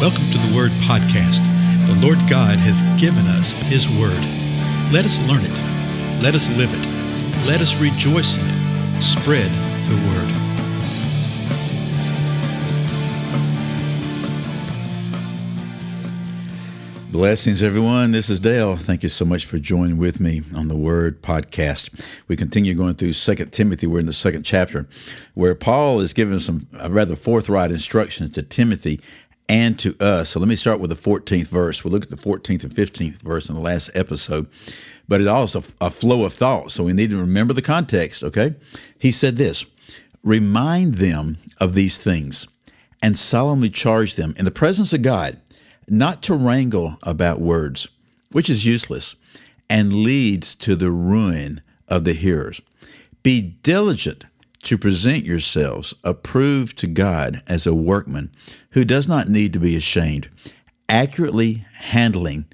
Welcome to the Word Podcast. The Lord God has given us His Word. Let us learn it. Let us live it. Let us rejoice in it. Spread the Word. Blessings, everyone. This is Dale. Thank you so much for joining with me on the Word Podcast. We continue going through Second Timothy. We're in the second chapter, where Paul is giving some uh, rather forthright instructions to Timothy and to us. So let me start with the 14th verse. We'll look at the 14th and 15th verse in the last episode, but it's also a flow of thought. So we need to remember the context, okay? He said this Remind them of these things and solemnly charge them in the presence of God not to wrangle about words, which is useless and leads to the ruin of the hearers. Be diligent to present yourselves approved to God as a workman who does not need to be ashamed, accurately handling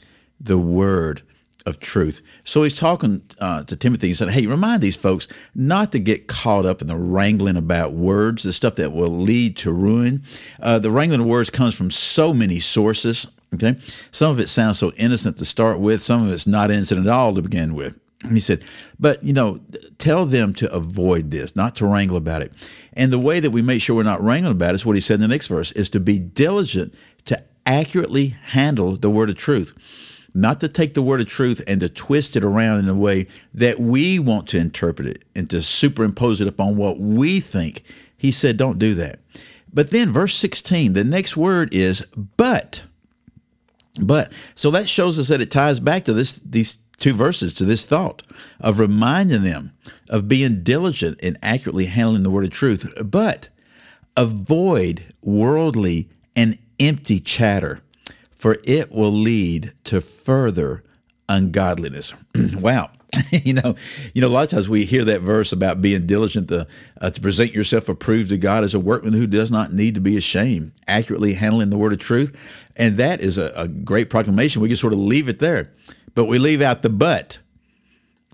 the word of truth. So he's talking uh, to Timothy. He said, Hey, remind these folks not to get caught up in the wrangling about words, the stuff that will lead to ruin. Uh, the wrangling of words comes from so many sources. Okay. Some of it sounds so innocent to start with, some of it's not innocent at all to begin with. He said, but you know, tell them to avoid this, not to wrangle about it. And the way that we make sure we're not wrangling about it is what he said in the next verse is to be diligent to accurately handle the word of truth not to take the word of truth and to twist it around in a way that we want to interpret it and to superimpose it upon what we think. He said, don't do that. But then, verse 16, the next word is but. But. So that shows us that it ties back to this, these two verses, to this thought of reminding them of being diligent in accurately handling the word of truth. But avoid worldly and empty chatter for it will lead to further ungodliness. wow. you know, you know. A lot of times we hear that verse about being diligent to uh, to present yourself approved to God as a workman who does not need to be ashamed, accurately handling the word of truth, and that is a, a great proclamation. We can sort of leave it there, but we leave out the but.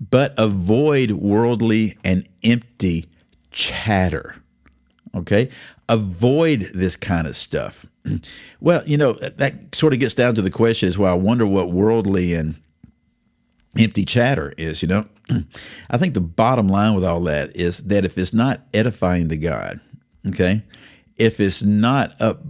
But avoid worldly and empty chatter. Okay, avoid this kind of stuff. Well, you know, that sort of gets down to the question is, well, I wonder what worldly and empty chatter is, you know? I think the bottom line with all that is that if it's not edifying the God, okay, if it's not up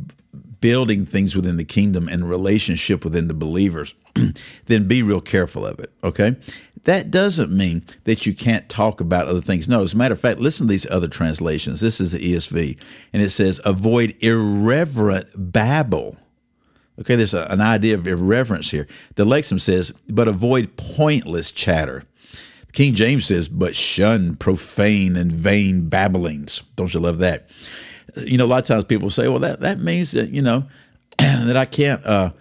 building things within the kingdom and relationship within the believers, then be real careful of it, okay? That doesn't mean that you can't talk about other things. No, as a matter of fact, listen to these other translations. This is the ESV, and it says, avoid irreverent babble. Okay, there's a, an idea of irreverence here. The Lexham says, but avoid pointless chatter. King James says, but shun profane and vain babblings. Don't you love that? You know, a lot of times people say, well, that, that means that, you know, that I can't uh,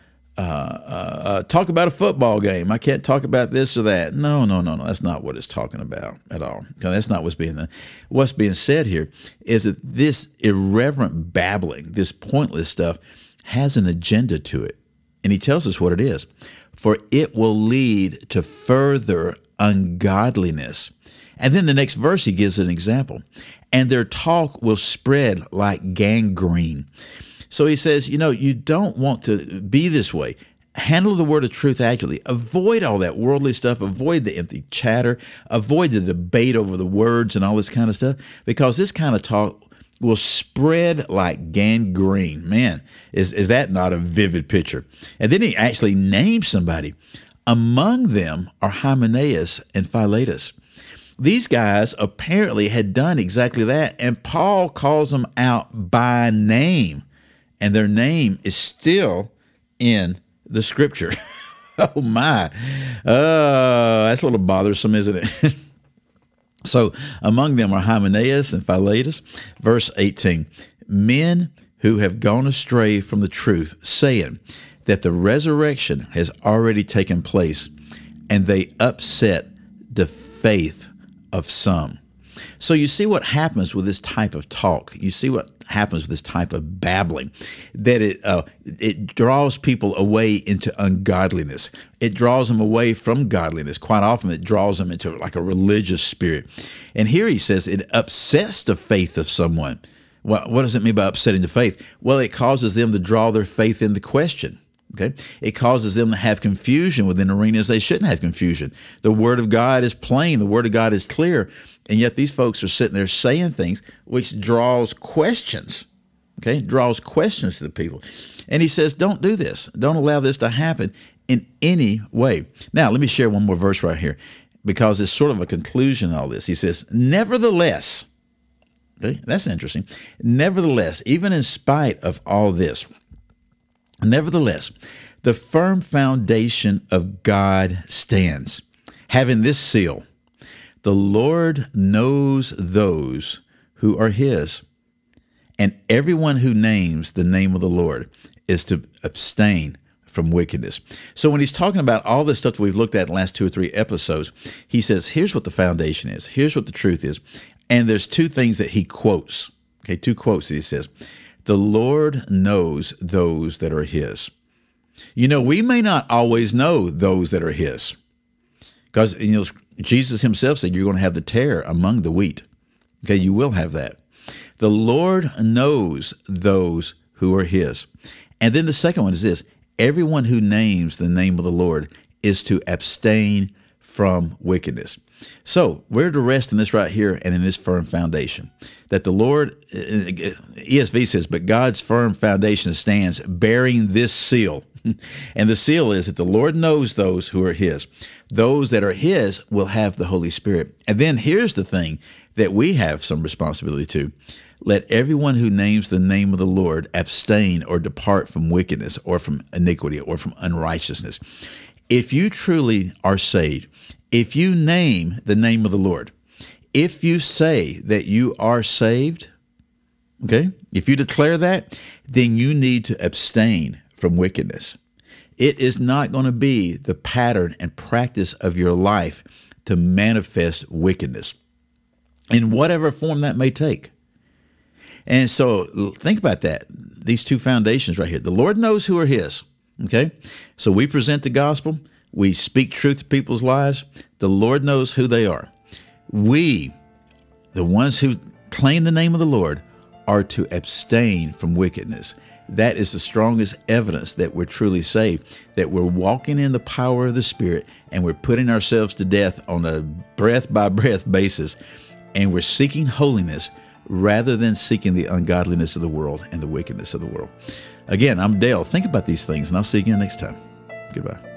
uh, uh, talk about a football game. I can't talk about this or that. No, no, no, no. That's not what it's talking about at all. That's not what's being the, what's being said here. Is that this irreverent babbling, this pointless stuff, has an agenda to it, and he tells us what it is. For it will lead to further ungodliness. And then the next verse, he gives an example. And their talk will spread like gangrene. So he says, you know, you don't want to be this way. Handle the word of truth accurately. Avoid all that worldly stuff. Avoid the empty chatter. Avoid the debate over the words and all this kind of stuff because this kind of talk will spread like gangrene. Man, is, is that not a vivid picture? And then he actually names somebody. Among them are Hymenaeus and Philetus. These guys apparently had done exactly that, and Paul calls them out by name and their name is still in the scripture. oh my. Uh, that's a little bothersome, isn't it? so among them are Hymenaeus and Philetus. Verse 18 Men who have gone astray from the truth, saying that the resurrection has already taken place, and they upset the faith of some. So you see what happens with this type of talk. You see what happens with this type of babbling, that it uh, it draws people away into ungodliness. It draws them away from godliness. Quite often, it draws them into like a religious spirit. And here he says it upsets the faith of someone. What, what does it mean by upsetting the faith? Well, it causes them to draw their faith into question. Okay. It causes them to have confusion within arenas they shouldn't have confusion. The word of God is plain, the word of God is clear, and yet these folks are sitting there saying things which draws questions. Okay, draws questions to the people. And he says, Don't do this. Don't allow this to happen in any way. Now, let me share one more verse right here because it's sort of a conclusion of all this. He says, Nevertheless, okay, that's interesting. Nevertheless, even in spite of all this, nevertheless, the firm foundation of God stands, having this seal The Lord knows those who are his. And everyone who names the name of the Lord is to abstain from wickedness. So when he's talking about all this stuff that we've looked at in the last two or three episodes, he says, here's what the foundation is, here's what the truth is. And there's two things that he quotes. Okay, two quotes that he says. The Lord knows those that are his. You know, we may not always know those that are his. Because you know, Jesus himself said you're going to have the tare among the wheat. Okay, you will have that. The Lord knows those who are his. And then the second one is this everyone who names the name of the Lord is to abstain from wickedness. So we're to rest in this right here and in this firm foundation that the Lord, eh, eh, ESV says, but God's firm foundation stands bearing this seal. And the seal is that the Lord knows those who are His. Those that are His will have the Holy Spirit. And then here's the thing that we have some responsibility to let everyone who names the name of the Lord abstain or depart from wickedness or from iniquity or from unrighteousness. If you truly are saved, if you name the name of the Lord, if you say that you are saved, okay, if you declare that, then you need to abstain from wickedness. It is not going to be the pattern and practice of your life to manifest wickedness in whatever form that may take. And so think about that. These two foundations right here. The Lord knows who are His. Okay? So we present the gospel, we speak truth to people's lives. The Lord knows who they are. We, the ones who claim the name of the Lord, are to abstain from wickedness. That is the strongest evidence that we're truly saved, that we're walking in the power of the Spirit and we're putting ourselves to death on a breath by breath basis and we're seeking holiness rather than seeking the ungodliness of the world and the wickedness of the world. Again, I'm Dale. Think about these things, and I'll see you again next time. Goodbye.